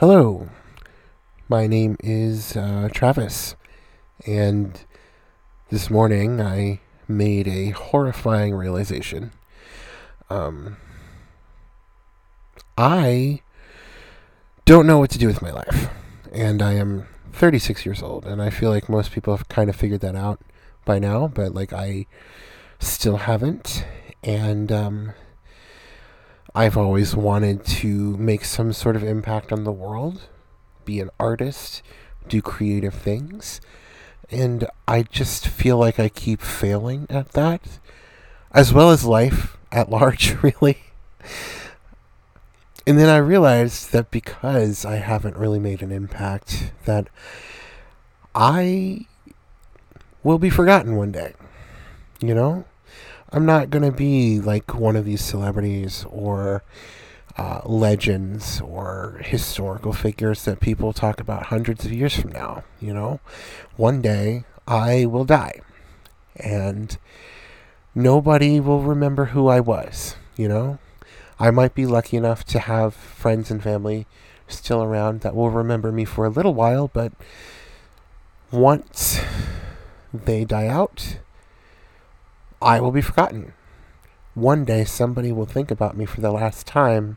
Hello, my name is uh, Travis, and this morning I made a horrifying realization. Um, I don't know what to do with my life, and I am 36 years old, and I feel like most people have kind of figured that out by now, but like I still haven't, and um, I've always wanted to make some sort of impact on the world, be an artist, do creative things. And I just feel like I keep failing at that, as well as life at large, really. And then I realized that because I haven't really made an impact, that I will be forgotten one day. You know? I'm not going to be like one of these celebrities or uh, legends or historical figures that people talk about hundreds of years from now. You know, one day I will die and nobody will remember who I was. You know, I might be lucky enough to have friends and family still around that will remember me for a little while, but once they die out, I will be forgotten. One day somebody will think about me for the last time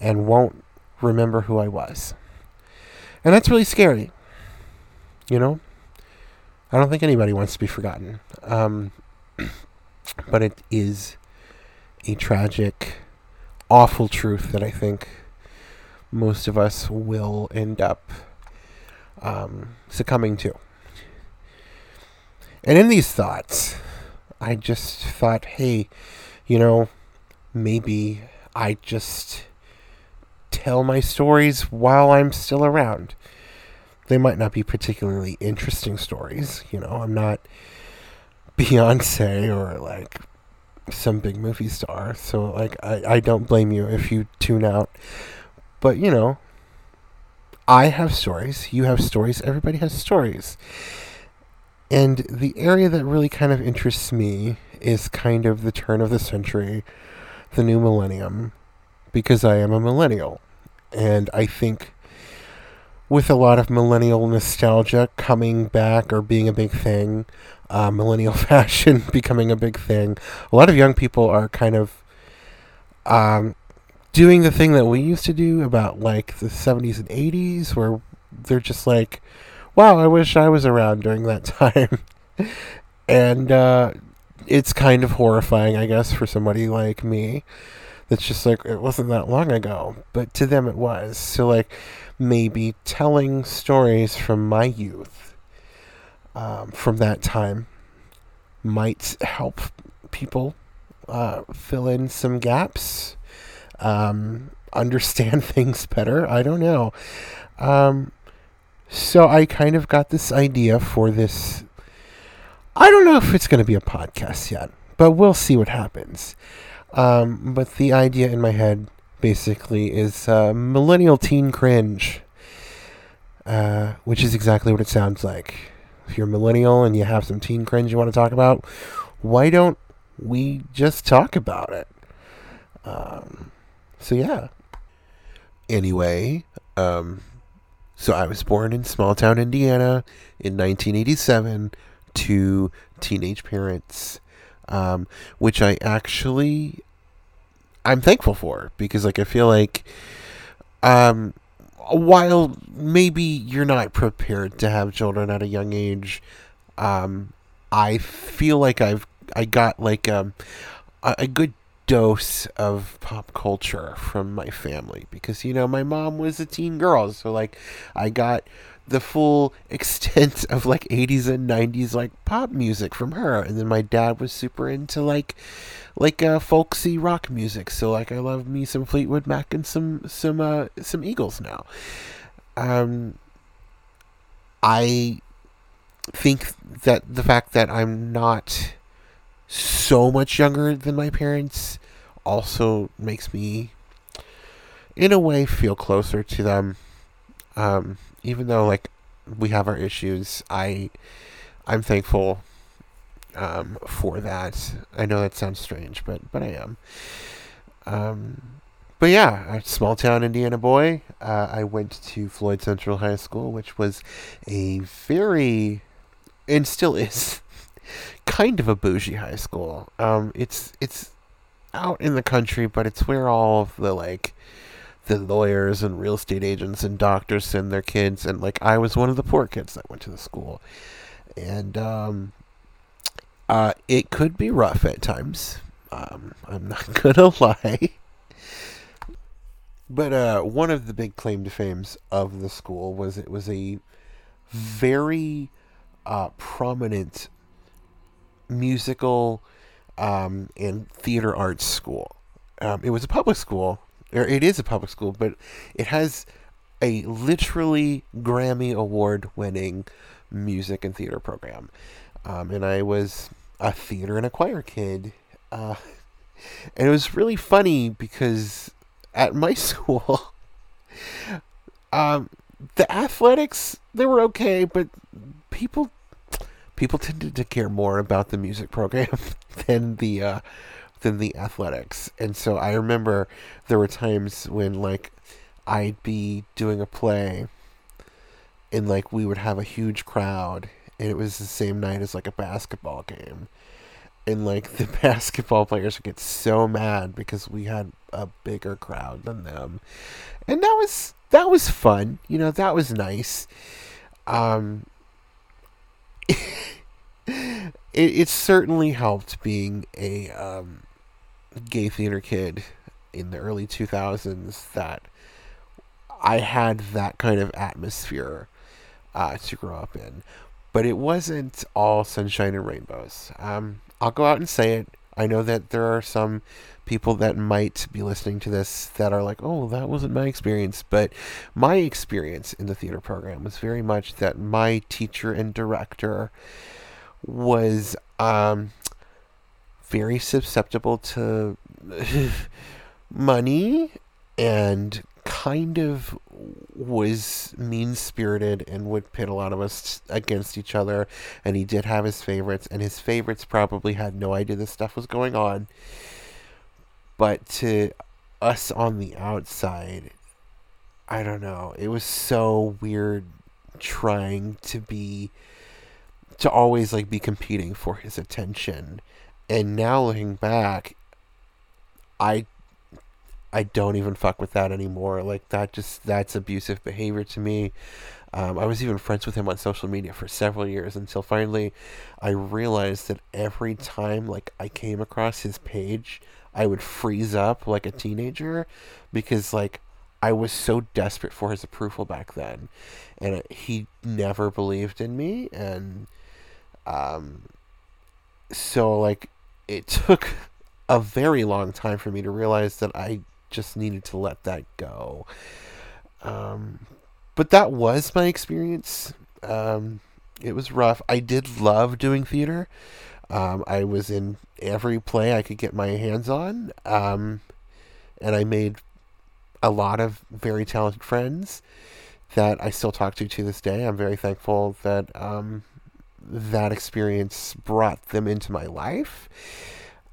and won't remember who I was. And that's really scary. You know? I don't think anybody wants to be forgotten. Um, but it is a tragic, awful truth that I think most of us will end up um, succumbing to. And in these thoughts, I just thought, hey, you know, maybe I just tell my stories while I'm still around. They might not be particularly interesting stories, you know, I'm not Beyonce or like some big movie star, so like I, I don't blame you if you tune out. But you know, I have stories, you have stories, everybody has stories. And the area that really kind of interests me is kind of the turn of the century, the new millennium, because I am a millennial. And I think with a lot of millennial nostalgia coming back or being a big thing, uh, millennial fashion becoming a big thing, a lot of young people are kind of um, doing the thing that we used to do about like the 70s and 80s, where they're just like, wow, I wish I was around during that time. and uh, it's kind of horrifying, I guess, for somebody like me. That's just like, it wasn't that long ago. But to them, it was. So, like, maybe telling stories from my youth um, from that time might help people uh, fill in some gaps, um, understand things better. I don't know. Um, so I kind of got this idea for this. I don't know if it's going to be a podcast yet, but we'll see what happens. Um, but the idea in my head basically is uh, millennial teen cringe, uh, which is exactly what it sounds like. If you're millennial and you have some teen cringe you want to talk about, why don't we just talk about it? Um, so yeah. Anyway, um, so I was born in small town Indiana in 1987 to teenage parents, um, which I actually I'm thankful for because like I feel like um, while maybe you're not prepared to have children at a young age, um, I feel like I've I got like um, a, a good dose of pop culture from my family because you know my mom was a teen girl. So like i got the full extent of like 80s and 90s like pop music from her. And then my dad was super into like like uh folksy rock music. So like i love me some fleetwood mac and some some uh some eagles now. Um i think that the fact that i'm not so much younger than my parents also makes me, in a way, feel closer to them. Um, even though like we have our issues, I I'm thankful um, for that. I know that sounds strange, but but I am. Um, but yeah, small town Indiana boy. Uh, I went to Floyd Central High School, which was a very, and still is, kind of a bougie high school. Um, it's it's out in the country, but it's where all of the like the lawyers and real estate agents and doctors send their kids, and like I was one of the poor kids that went to the school, and um, uh, it could be rough at times. Um, I'm not gonna lie. But uh, one of the big claim to fames of the school was it was a very uh, prominent musical um, and theater arts school. Um, it was a public school, or it is a public school, but it has a literally Grammy award winning music and theater program. Um, and I was a theater and a choir kid. Uh, and it was really funny because at my school, um, the athletics they were okay, but people people tended to care more about the music program than the uh, than the athletics. And so I remember there were times when like I'd be doing a play and like we would have a huge crowd and it was the same night as like a basketball game. And like the basketball players would get so mad because we had a bigger crowd than them. And that was that was fun. You know that was nice. Um it, it certainly helped being a um, gay theater kid in the early 2000s that I had that kind of atmosphere uh, to grow up in. But it wasn't all sunshine and rainbows. Um, I'll go out and say it. I know that there are some people that might be listening to this that are like, oh, that wasn't my experience. But my experience in the theater program was very much that my teacher and director was um, very susceptible to money and kind of was mean spirited and would pit a lot of us against each other. And he did have his favorites, and his favorites probably had no idea this stuff was going on. But to us on the outside, I don't know. It was so weird trying to be to always like be competing for his attention. And now looking back, I I don't even fuck with that anymore. Like that just that's abusive behavior to me. Um, I was even friends with him on social media for several years until finally I realized that every time like I came across his page, I would freeze up like a teenager because like I was so desperate for his approval back then, and he never believed in me, and um, so like it took a very long time for me to realize that I just needed to let that go. Um, but that was my experience. Um, it was rough. I did love doing theater. Um, I was in every play I could get my hands on, um, and I made a lot of very talented friends that I still talk to to this day. I'm very thankful that um, that experience brought them into my life.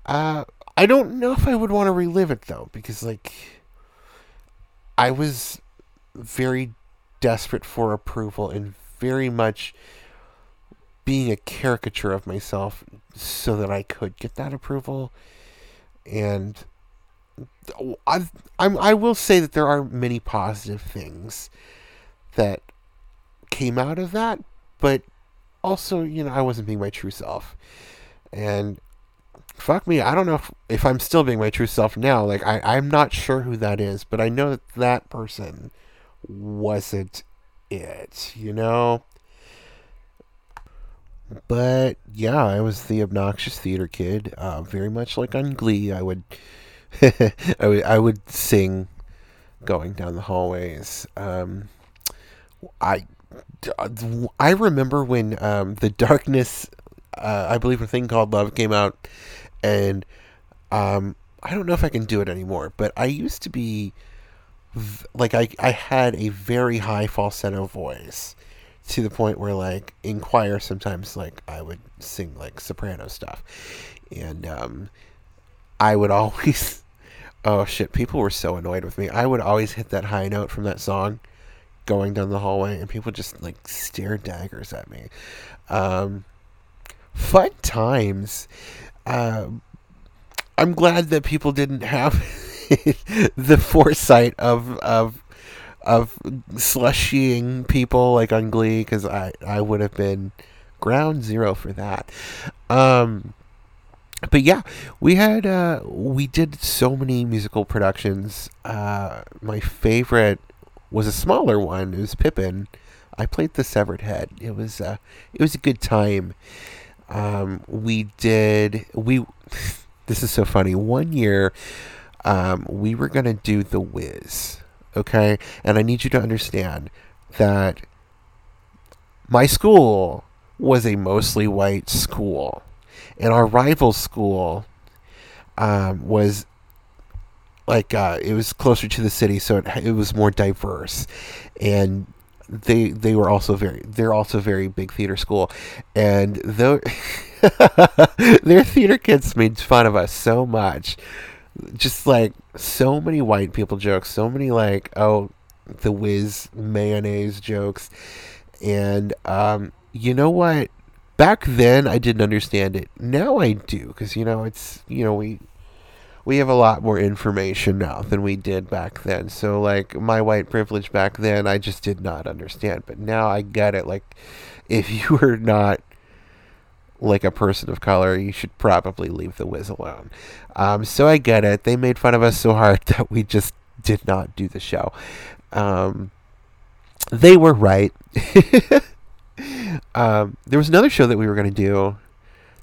Uh, I don't know if I would want to relive it though, because like I was very desperate for approval and very much being a caricature of myself so that I could get that approval. And I I'm I will say that there are many positive things that came out of that, but also, you know, I wasn't being my true self. And fuck me, I don't know if, if I'm still being my true self now. Like, I, I'm not sure who that is, but I know that that person wasn't it, you know? But yeah, I was the obnoxious theater kid. Uh, very much like on Glee, I would, I would, I would sing going down the hallways. Um, I, I remember when um, the darkness, uh, I believe a thing called love came out, and um, I don't know if I can do it anymore, but I used to be like I I had a very high falsetto voice to the point where like in choir sometimes like I would sing like soprano stuff, and um, I would always Oh shit, people were so annoyed with me. I would always hit that high note from that song going down the hallway and people just like stare daggers at me. Um, fun times. Uh, I'm glad that people didn't have the foresight of of of slushying people like on Glee because I I would have been ground zero for that. Um, but yeah, we had uh, we did so many musical productions. Uh, my favorite was a smaller one. It was Pippin. I played the severed head. It was uh, it was a good time. Um, we did we. this is so funny. One year, um, we were gonna do the Wiz. Okay, and I need you to understand that my school was a mostly white school and our rival school um, was like uh, it was closer to the city, so it, it was more diverse, and they they were also very they're also very big theater school, and though their theater kids made fun of us so much, just like so many white people jokes, so many like oh the Wiz mayonnaise jokes, and um, you know what back then I didn't understand it. Now I do because you know it's you know we we have a lot more information now than we did back then. So like my white privilege back then, I just did not understand, but now I get it. Like if you were not like a person of color, you should probably leave the Wiz alone. Um, so I get it. They made fun of us so hard that we just did not do the show. Um, they were right. Um, there was another show that we were going to do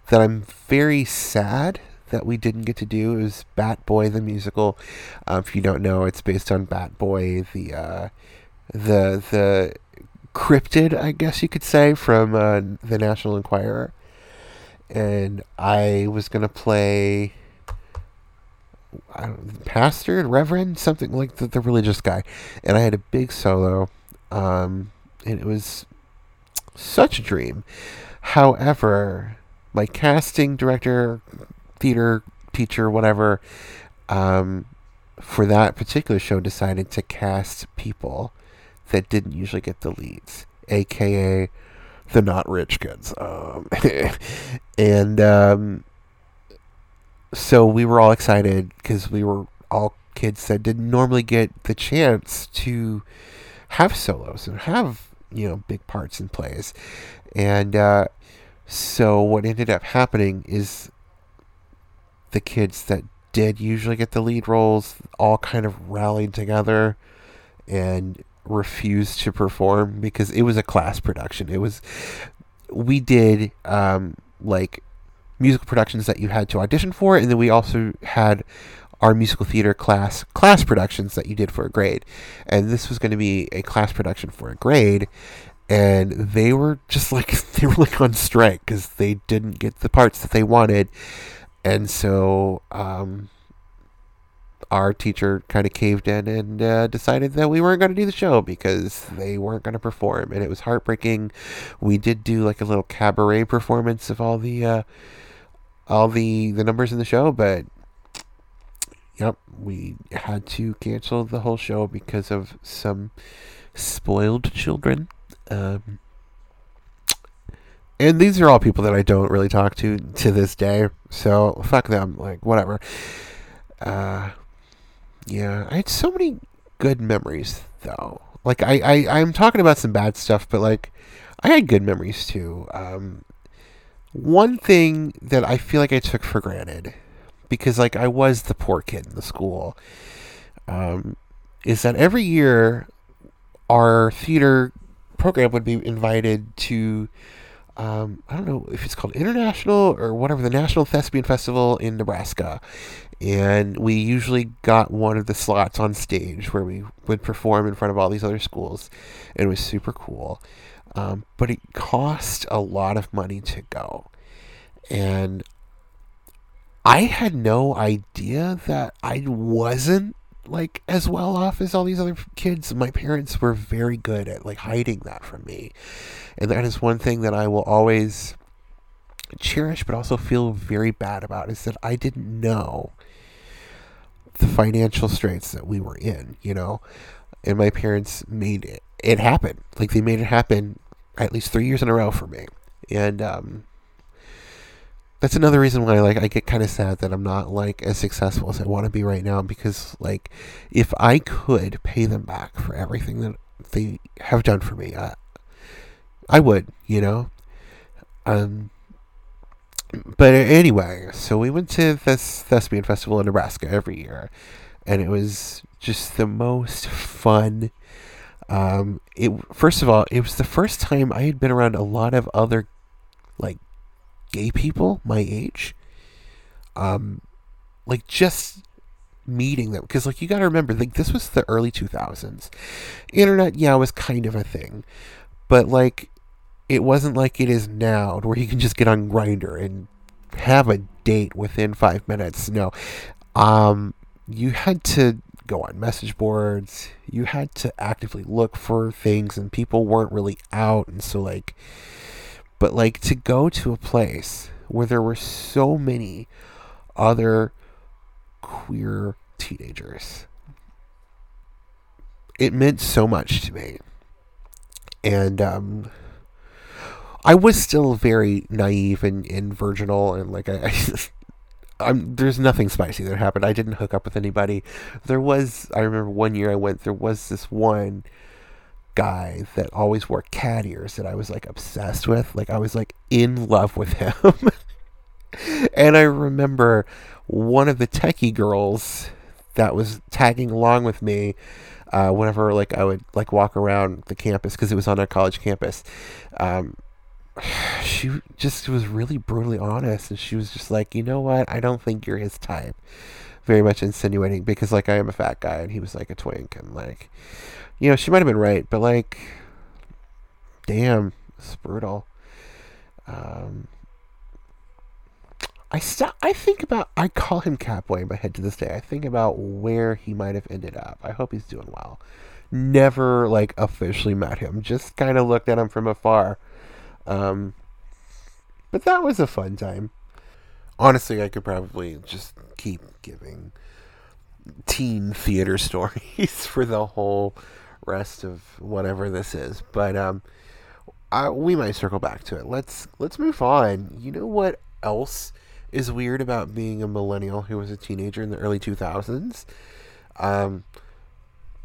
that I'm very sad that we didn't get to do. It was Bat Boy the musical. Uh, if you don't know, it's based on Bat Boy, the uh, the the cryptid, I guess you could say, from uh, the National Enquirer. And I was gonna play pastor, reverend, something like the, the religious guy, and I had a big solo. Um, and it was such a dream. However, my casting director, theater teacher, whatever, um, for that particular show decided to cast people that didn't usually get the leads, aka the not rich kids. Um, and um, so we were all excited because we were all kids that didn't normally get the chance to have solos and have you know big parts in plays, and uh, so what ended up happening is the kids that did usually get the lead roles all kind of rallied together and refused to perform because it was a class production. It was we did um, like musical productions that you had to audition for, and then we also had our musical theater class class productions that you did for a grade. And this was going to be a class production for a grade. And they were just like, they were like on strike because they didn't get the parts that they wanted. And so, um, our teacher kind of caved in and uh, decided that we weren't going to do the show because they weren't going to perform, and it was heartbreaking. We did do like a little cabaret performance of all the uh, all the the numbers in the show, but yep, we had to cancel the whole show because of some spoiled children. Um, and these are all people that I don't really talk to to this day. So fuck them. Like whatever. Uh, yeah, I had so many good memories though. Like I, I I'm talking about some bad stuff, but like I had good memories too. Um, one thing that I feel like I took for granted because like I was the poor kid in the school. Um, is that every year our theater program would be invited to um, I don't know if it's called international or whatever the National Thespian Festival in Nebraska, and we usually got one of the slots on stage where we would perform in front of all these other schools, and it was super cool. Um, but it cost a lot of money to go, and I had no idea that I wasn't like as well off as all these other kids. My parents were very good at like hiding that from me. And that is one thing that I will always cherish but also feel very bad about is that I didn't know the financial straits that we were in, you know. And my parents made it, it happen. Like they made it happen at least three years in a row for me. And um, that's another reason why like I get kind of sad that I'm not like as successful as I want to be right now because like if I could pay them back for everything that they have done for me, I, I would, you know. Um, but anyway, so we went to this thespian festival in Nebraska every year, and it was just the most fun. Um, it first of all, it was the first time I had been around a lot of other like gay people my age. Um, like just meeting them because like you got to remember like this was the early 2000s internet yeah was kind of a thing but like it wasn't like it is now where you can just get on Grindr and have a date within five minutes. No, um, you had to go on message boards. You had to actively look for things, and people weren't really out, and so like, but like to go to a place where there were so many other queer teenagers. It meant so much to me. And um, I was still very naive and, and virginal and like I, I am there's nothing spicy that happened. I didn't hook up with anybody. There was I remember one year I went there was this one guy that always wore cat ears that I was like obsessed with. Like I was like in love with him. and I remember one of the techie girls that was tagging along with me uh, whenever like I would like walk around the campus because it was on our college campus. Um, she just was really brutally honest and she was just like you know what i don't think you're his type very much insinuating because like i am a fat guy and he was like a twink and like you know she might have been right but like damn it's brutal um I st- I think about I call him Catboy in my head to this day. I think about where he might have ended up. I hope he's doing well. Never like officially met him. Just kind of looked at him from afar um, but that was a fun time. Honestly, I could probably just keep giving teen theater stories for the whole rest of whatever this is. But um, I, we might circle back to it. Let's let's move on. You know what else is weird about being a millennial who was a teenager in the early 2000s? Um,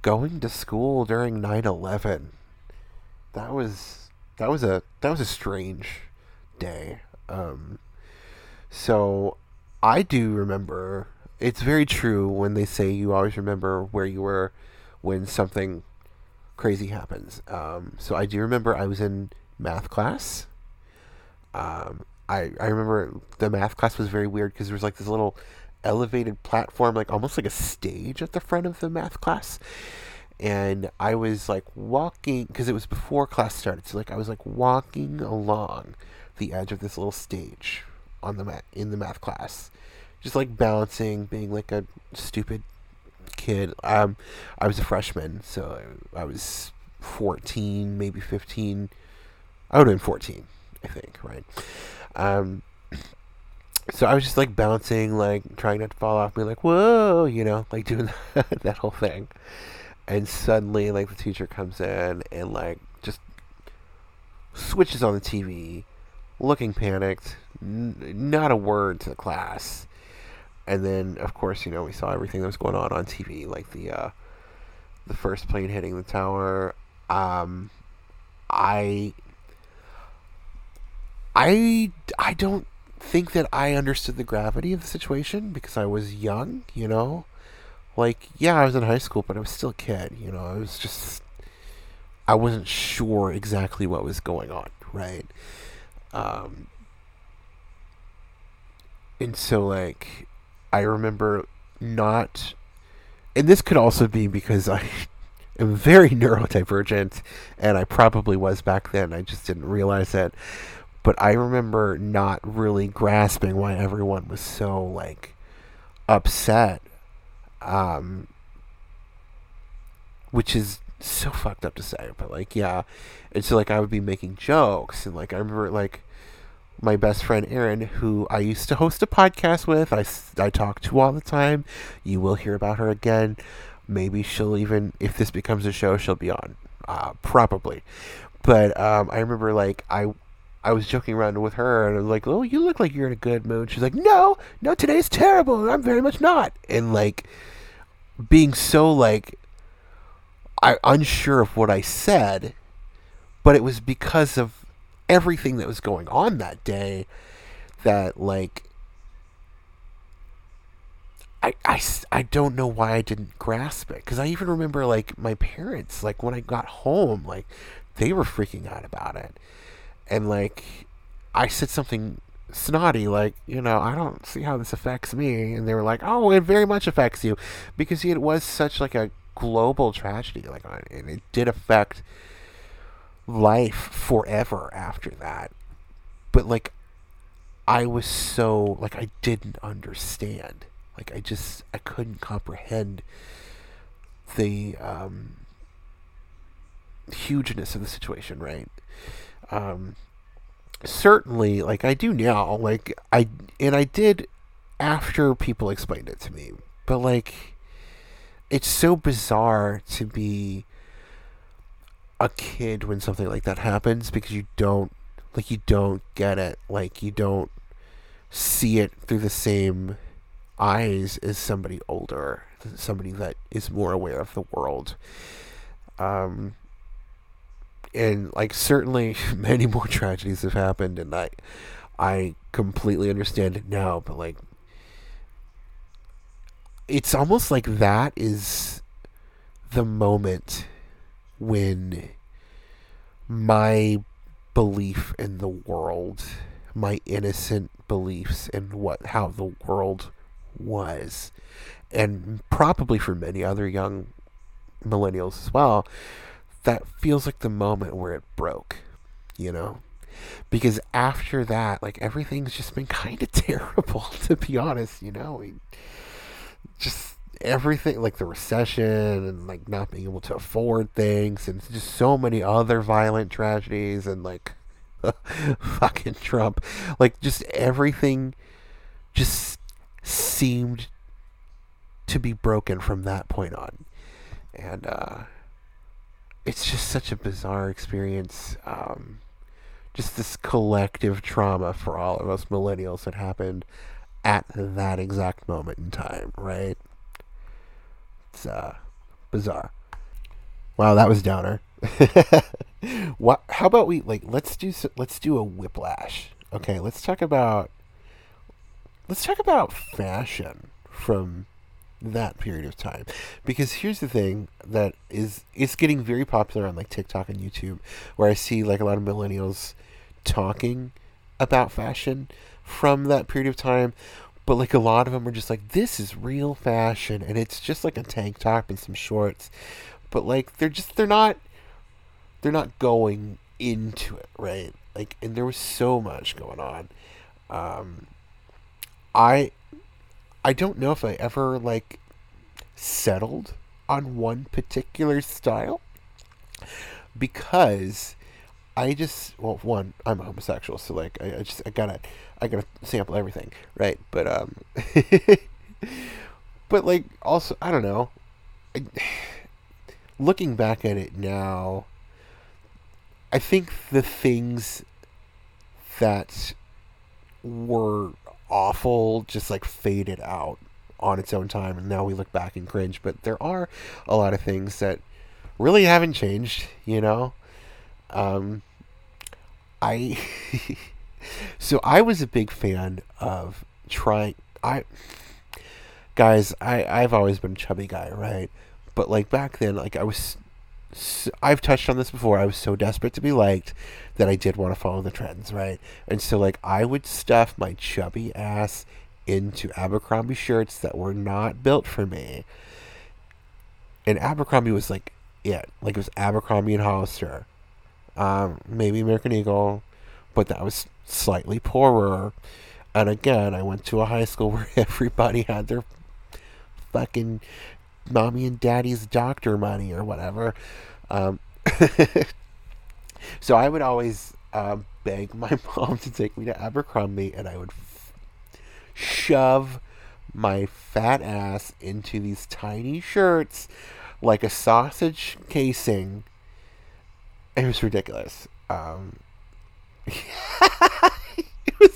going to school during 9/11. That was that was a that was a strange day. Um, so I do remember. It's very true when they say you always remember where you were when something crazy happens. Um, so I do remember I was in math class. Um, I I remember the math class was very weird because there was like this little elevated platform, like almost like a stage at the front of the math class, and I was like walking because it was before class started. So like I was like walking along the edge of this little stage on the mat in the math class, just like bouncing, being like a stupid kid. Um, I was a freshman, so I, was fourteen, maybe fifteen. I would have been fourteen, I think, right? Um, so I was just like bouncing, like trying not to fall off, being like, "Whoa," you know, like doing that whole thing and suddenly like the teacher comes in and like just switches on the TV, looking panicked, n- not a word to the class. And then, of course, you know, we saw everything that was going on on TV, like the uh, the first plane hitting the tower. Um, I, I, I don't think that I understood the gravity of the situation because I was young, you know? Like yeah i was in high school but i was still a kid you know? I was just i wasn't sure exactly what was going on right? Um and so like i remember not and this could also be because i am very neurodivergent and i probably was back then i just didn't realize it but i remember not really grasping why everyone was so like upset um, which is so fucked up to say, but like, yeah. And so like I would be making jokes, and like I remember like my best friend Erin, who I used to host a podcast with, I, I talk to all the time. You will hear about her again. Maybe she'll even, if this becomes a show, she'll be on. Uh, probably. But um, I remember, like, I I was joking around with her and I was like, "Oh, you look like you're in a good mood." She's like, "No, no, today's terrible. I'm very much not." And like being so like I unsure of what I said, but it was because of everything that was going on that day that like I, I, I don't know why I didn't grasp it. Because I even remember like my parents like when I got home like they were freaking out about it. And like I said something snotty like you know I don't see how this affects me. And they were like oh it very much affects you. Because it was such like a global tragedy like and it did affect life forever after that. But like I was so like I didn't understand. Like I just I couldn't comprehend the um hugeness of the situation right? Um, certainly, like I do now, like I and I did after people explained it to me, but like it's so bizarre to be a kid when something like that happens because you don't like you don't get it. Like you don't see it through the same eyes as somebody older somebody that is more aware of the world. Um and like certainly many more tragedies have happened and i i completely understand it now but like it's almost like that is the moment when my belief in the world my innocent beliefs in what how the world was and probably for many other young millennials as well that feels like the moment where it broke, you know? Because after that, like everything's just been kind of terrible, to be honest, you know? We just everything, like the recession and like not being able to afford things, and just so many other violent tragedies, and like fucking Trump. Like just everything just seemed to be broken from that point on. And, uh, it's just such a bizarre experience. Um, just this collective trauma for all of us millennials that happened at that exact moment in time, right? It's uh, bizarre. Wow, that was downer. what? How about we like let's do let's do a whiplash. Okay, let's talk about let's talk about fashion from that period of time because here's the thing that is it's getting very popular on like TikTok and YouTube where I see like a lot of millennials talking about fashion from that period of time but like a lot of them are just like this is real fashion and it's just like a tank top and some shorts. But like they're just they're not they're not going into it right? Like and there was so much going on. Um I I don't know if I ever like settled on one particular style because I just well one I'm a homosexual so like I, I just I gotta I gotta sample everything right? But um but like also I don't know. I, looking back at it now I think the things that were awful just like faded out on its own time and now we look back and cringe. But there are a lot of things that really haven't changed you know? Um i so i was a big fan of trying i guys i i've always been a chubby guy right but like back then like i was I've touched on this before. I was so desperate to be liked that I did want to follow the trends, right? And so, like, I would stuff my chubby ass into Abercrombie shirts that were not built for me. And Abercrombie was like it. Like, it was Abercrombie and Hollister. Um, maybe American Eagle, but that was slightly poorer. And again, I went to a high school where everybody had their fucking mommy and daddy's doctor money or whatever. Um, so I would always uh, beg my mom to take me to Abercrombie, and I would f- shove my fat ass into these tiny shirts like a sausage casing. It was ridiculous. Um,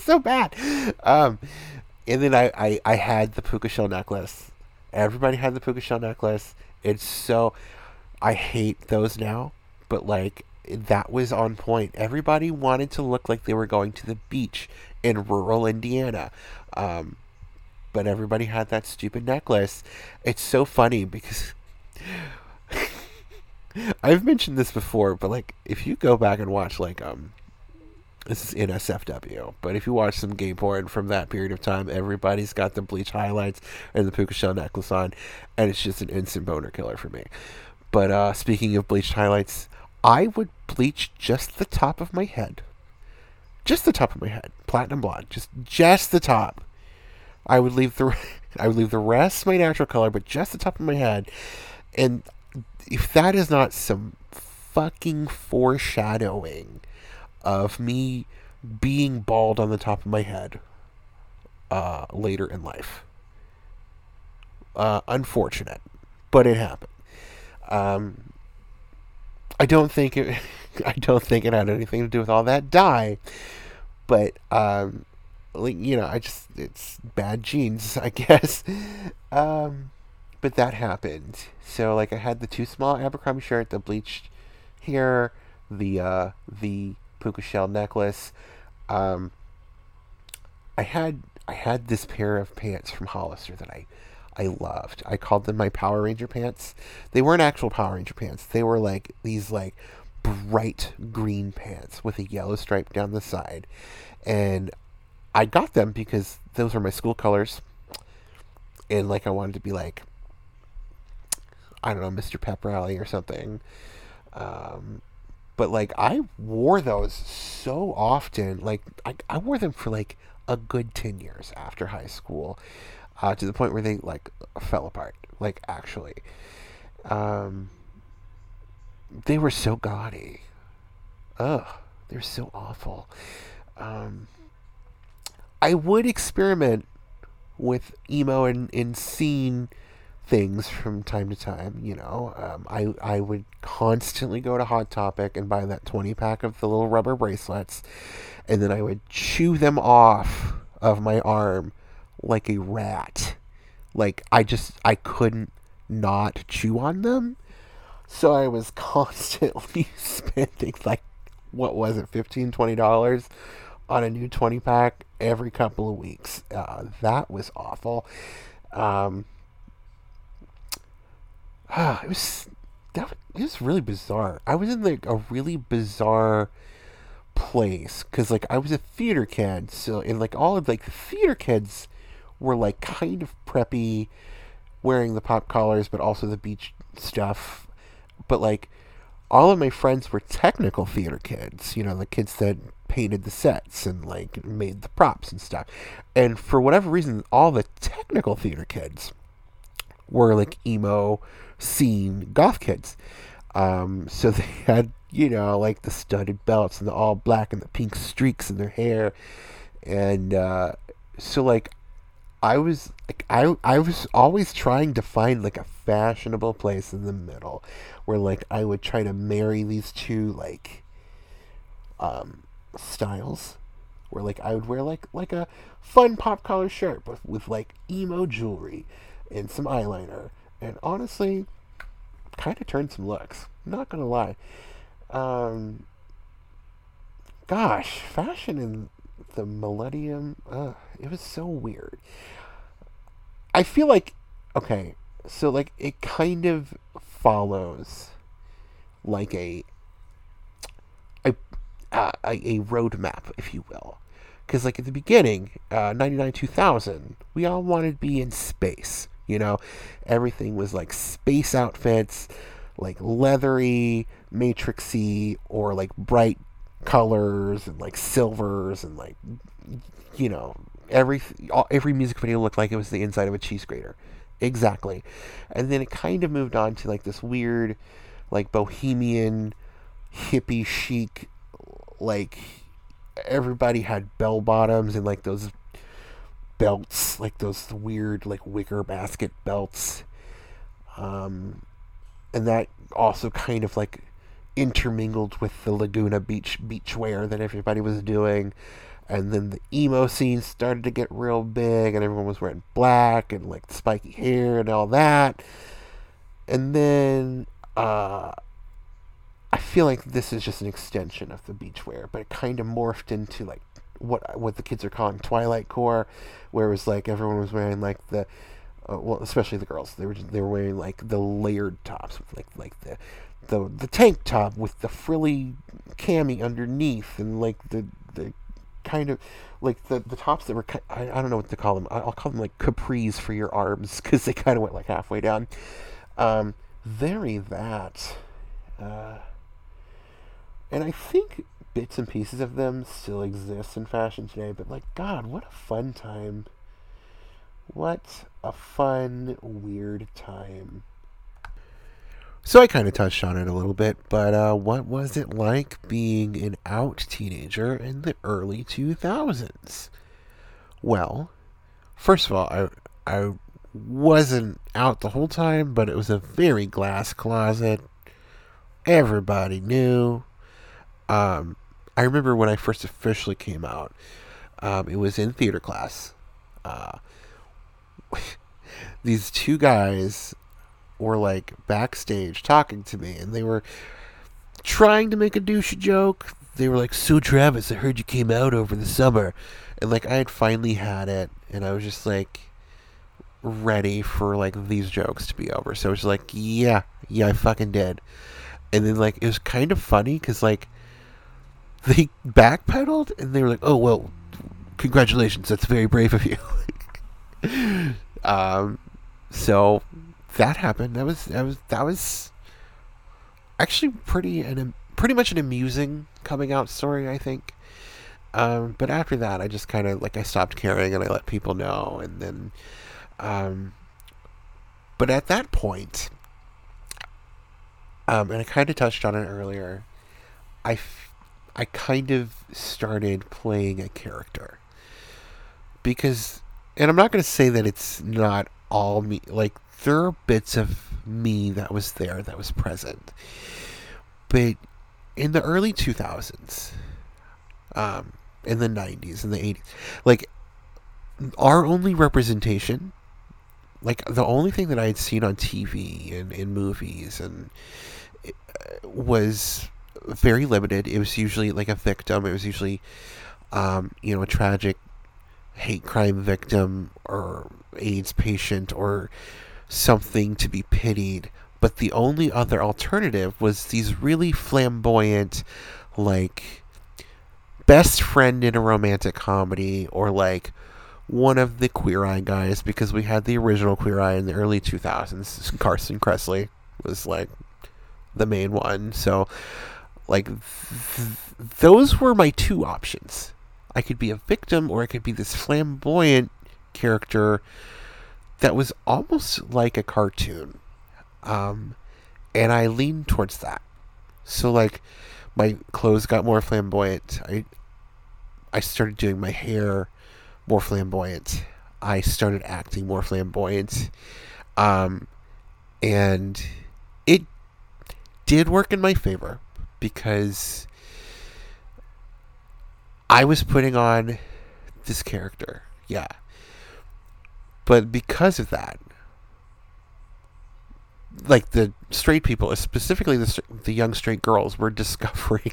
so bad. Um, and then I, I, I had the puka shell necklace. Everybody had the puka shell necklace. It's so. I hate those now, but like that was on point. Everybody wanted to look like they were going to the beach in rural Indiana. Um, but everybody had that stupid necklace. It's so funny because I've mentioned this before, but like if you go back and watch like um this is NSFW, but if you watch some gay porn from that period of time, everybody's got the bleach highlights and the puka shell necklace on, and it's just an instant boner killer for me. But uh, speaking of bleached highlights, I would bleach just the top of my head. Just the top of my head. Platinum blonde. Just just the top. I would leave the I would leave the rest my natural color, but just the top of my head. And if that is not some fucking foreshadowing of me being bald on the top of my head uh, later in life. Uh, unfortunate, but it happened. Um, I don't think it. I don't think it had anything to do with all that dye, but um, like you know, I just it's bad genes, I guess. Um, but that happened. So like I had the too small Abercrombie shirt, the bleached hair, the uh, the puka shell necklace. Um, I had I had this pair of pants from Hollister that I I loved. I called them my Power Ranger pants. They weren't actual Power Ranger pants. They were like these like bright green pants with a yellow stripe down the side. And I got them because those were my school colors. And like I wanted to be like I don't know, Mr. Pep Rally or something. Um, but like I wore those so often. Like I, I wore them for like a good 10 years after high school uh, to the point where they like fell apart. Like actually, um, they were so gaudy. Ugh, they're so awful. Um, I would experiment with emo and, and scene things from time to time. You know, um, I I would constantly go to Hot Topic and buy that twenty pack of the little rubber bracelets, and then I would chew them off of my arm like a rat. Like I just I couldn't not chew on them. So I was constantly spending like what was it, 15 20 dollars on a new 20 pack every couple of weeks. Uh, that was awful. Um, Ah, it was that it was really bizarre. I was in like a really bizarre place because like I was a theater kid, so and like all of like the theater kids were like kind of preppy, wearing the pop collars, but also the beach stuff. But like all of my friends were technical theater kids, you know, the kids that painted the sets and like made the props and stuff. And for whatever reason, all the technical theater kids were like emo scene goth kids. Um, so they had, you know, like the studded belts and the all black and the pink streaks in their hair. And uh, so like I was like I I was always trying to find like a fashionable place in the middle where like I would try to marry these two like um styles where like I would wear like like a fun pop collar shirt with, with like emo jewelry and some eyeliner. And honestly kind of turned some looks. Not gonna lie. Um gosh fashion in the millennium uh, it was so weird. I feel like okay, so like it kind of follows like a a uh, a, a roadmap, if you will, because like at the beginning, uh, ninety nine two thousand, we all wanted to be in space. You know, everything was like space outfits, like leathery, matrixy, or like bright colors and like silvers and like you know every every music video looked like it was the inside of a cheese grater. Exactly. And then it kind of moved on to like this weird like bohemian hippie chic like everybody had bell bottoms and like those belts, like those weird like wicker basket belts. Um, and that also kind of like intermingled with the Laguna Beach beachwear that everybody was doing. And then the emo scene started to get real big, and everyone was wearing black and like spiky hair and all that. And then uh, I feel like this is just an extension of the beachwear, but it kind of morphed into like what what the kids are calling twilight core, where it was like everyone was wearing like the uh, well, especially the girls. They were they were wearing like the layered tops like like the the the tank top with the frilly cami underneath and like the the kind of like the the tops that were I, I don't know what to call them. I'll call them like capris for your arms because they kind of went like halfway down. Um, very that. Uh, and I think bits and pieces of them still exist in fashion today, but like, God, what a fun time. What a fun, weird time. So I kind of touched on it a little bit, but uh, what was it like being an out teenager in the early 2000s? Well, first of all, I I wasn't out the whole time, but it was a very glass closet. Everybody knew. Um, I remember when I first officially came out. Um, it was in theater class. Uh, these two guys were like backstage talking to me, and they were trying to make a douche joke. They were like, "So Travis, I heard you came out over the summer," and like I had finally had it, and I was just like ready for like these jokes to be over. So it was like, "Yeah, yeah, I fucking did," and then like it was kind of funny because like they backpedaled and they were like, "Oh well, congratulations, that's very brave of you." um, so that happened. That was that was that was actually pretty an pretty much an amusing coming out story, I think. Um, but after that, I just kind of like I stopped caring and I let people know, and then, um, but at that point, um, and I kind of touched on it earlier, I, I kind of started playing a character because, and I'm not going to say that it's not all me. Like there are bits of me that was there that was present, but in the early 2000s, um, in the 90s, in the 80s, like our only representation, like the only thing that I had seen on TV and in movies and uh, was very limited. It was usually like a victim. It was usually, um, you know, a tragic hate crime victim or AIDS patient or something to be pitied. But the only other alternative was these really flamboyant, like best friend in a romantic comedy or like one of the Queer Eye guys because we had the original Queer Eye in the early 2000s. Carson Kressley was like the main one. So, like, th- those were my two options. I could be a victim or I could be this flamboyant character that was almost like a cartoon. Um, and I leaned towards that. So, like, my clothes got more flamboyant. I I started doing my hair more flamboyant. I started acting more flamboyant. Um, and it did work in my favor because I was putting on this character. Yeah. But because of that, like the straight people, specifically the the young straight girls, were discovering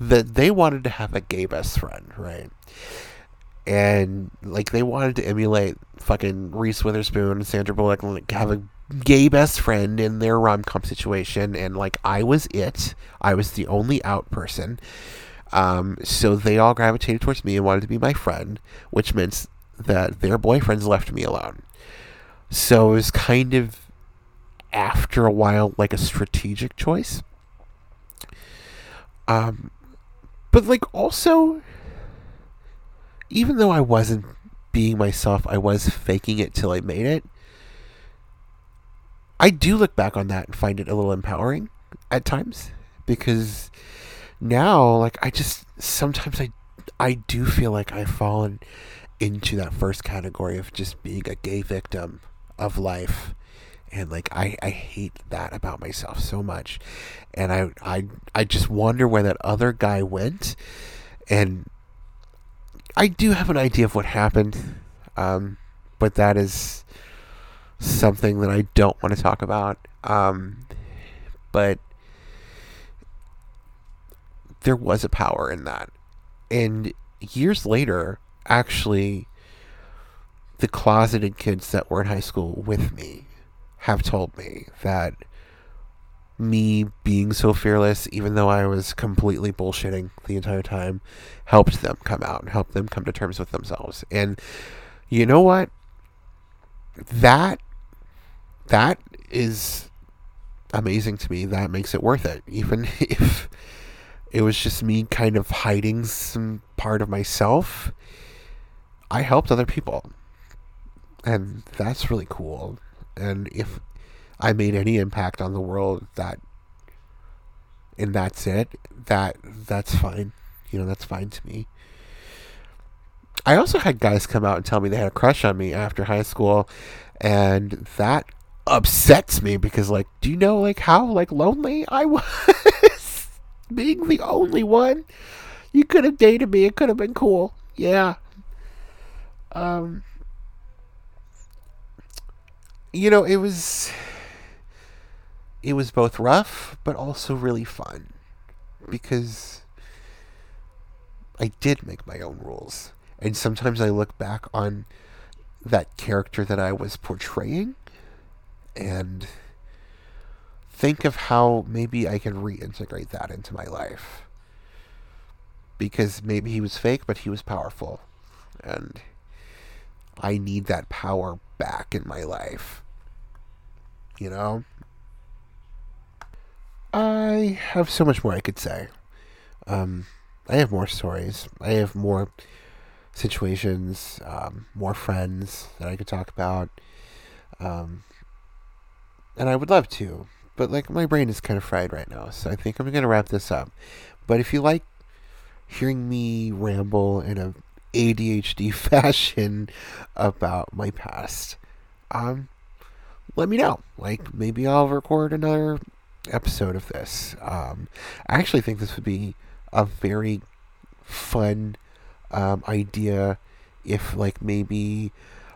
that they wanted to have a gay best friend, right? And like they wanted to emulate fucking Reese Witherspoon and Sandra Bullock and like have a gay best friend in their rom com situation, and like I was it. I was the only out person. Um, so they all gravitated towards me and wanted to be my friend, which meant that their boyfriends left me alone. So it was kind of after a while like a strategic choice. Um, but like also, even though I wasn't being myself, I was faking it till I made it. I do look back on that and find it a little empowering at times because now, like I just sometimes I I do feel like I've fallen into that first category of just being a gay victim of life. And like I, I hate that about myself so much. And I, I I just wonder where that other guy went. And I do have an idea of what happened. Um, but that is something that I don't want to talk about. Um, but there was a power in that. And years later, actually, the closeted kids that were in high school with me have told me that me being so fearless, even though I was completely bullshitting the entire time, helped them come out and helped them come to terms with themselves. And you know what? That that is amazing to me. That makes it worth it. Even if it was just me kind of hiding some part of myself, I helped other people. And that's really cool. And if I made any impact on the world that and that's it, that that's fine. You know, that's fine to me. I also had guys come out and tell me they had a crush on me after high school and that upsets me because like do you know like how like lonely I was? Being the only one? You could have dated me. It could have been cool. Yeah. Um you know it was it was both rough but also really fun because I did make my own rules. And sometimes I look back on that character that I was portraying and think of how maybe I can reintegrate that into my life. Because maybe he was fake, but he was powerful. And I need that power back in my life. You know? I have so much more I could say. Um, I have more stories. I have more situations, um, more friends that I could talk about. Um, and I would love to, but like my brain is kind of fried right now, so I think I'm gonna wrap this up. But if you like hearing me ramble in a ADHD fashion about my past, um, let me know. Like maybe I'll record another episode of this. Um, I actually think this would be a very fun um, idea if like maybe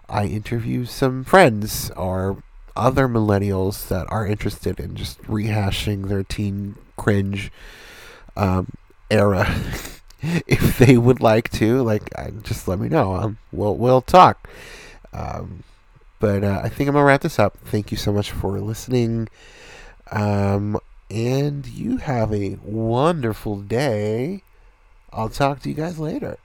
I interview some friends or other millennials that are interested in just rehashing their teen cringe um, era. if they would like to, like, just let me know. Um, we'll we'll talk. Um, but uh, I think I'm gonna wrap this up. Thank you so much for listening. Um, and you have a wonderful day. I'll talk to you guys later.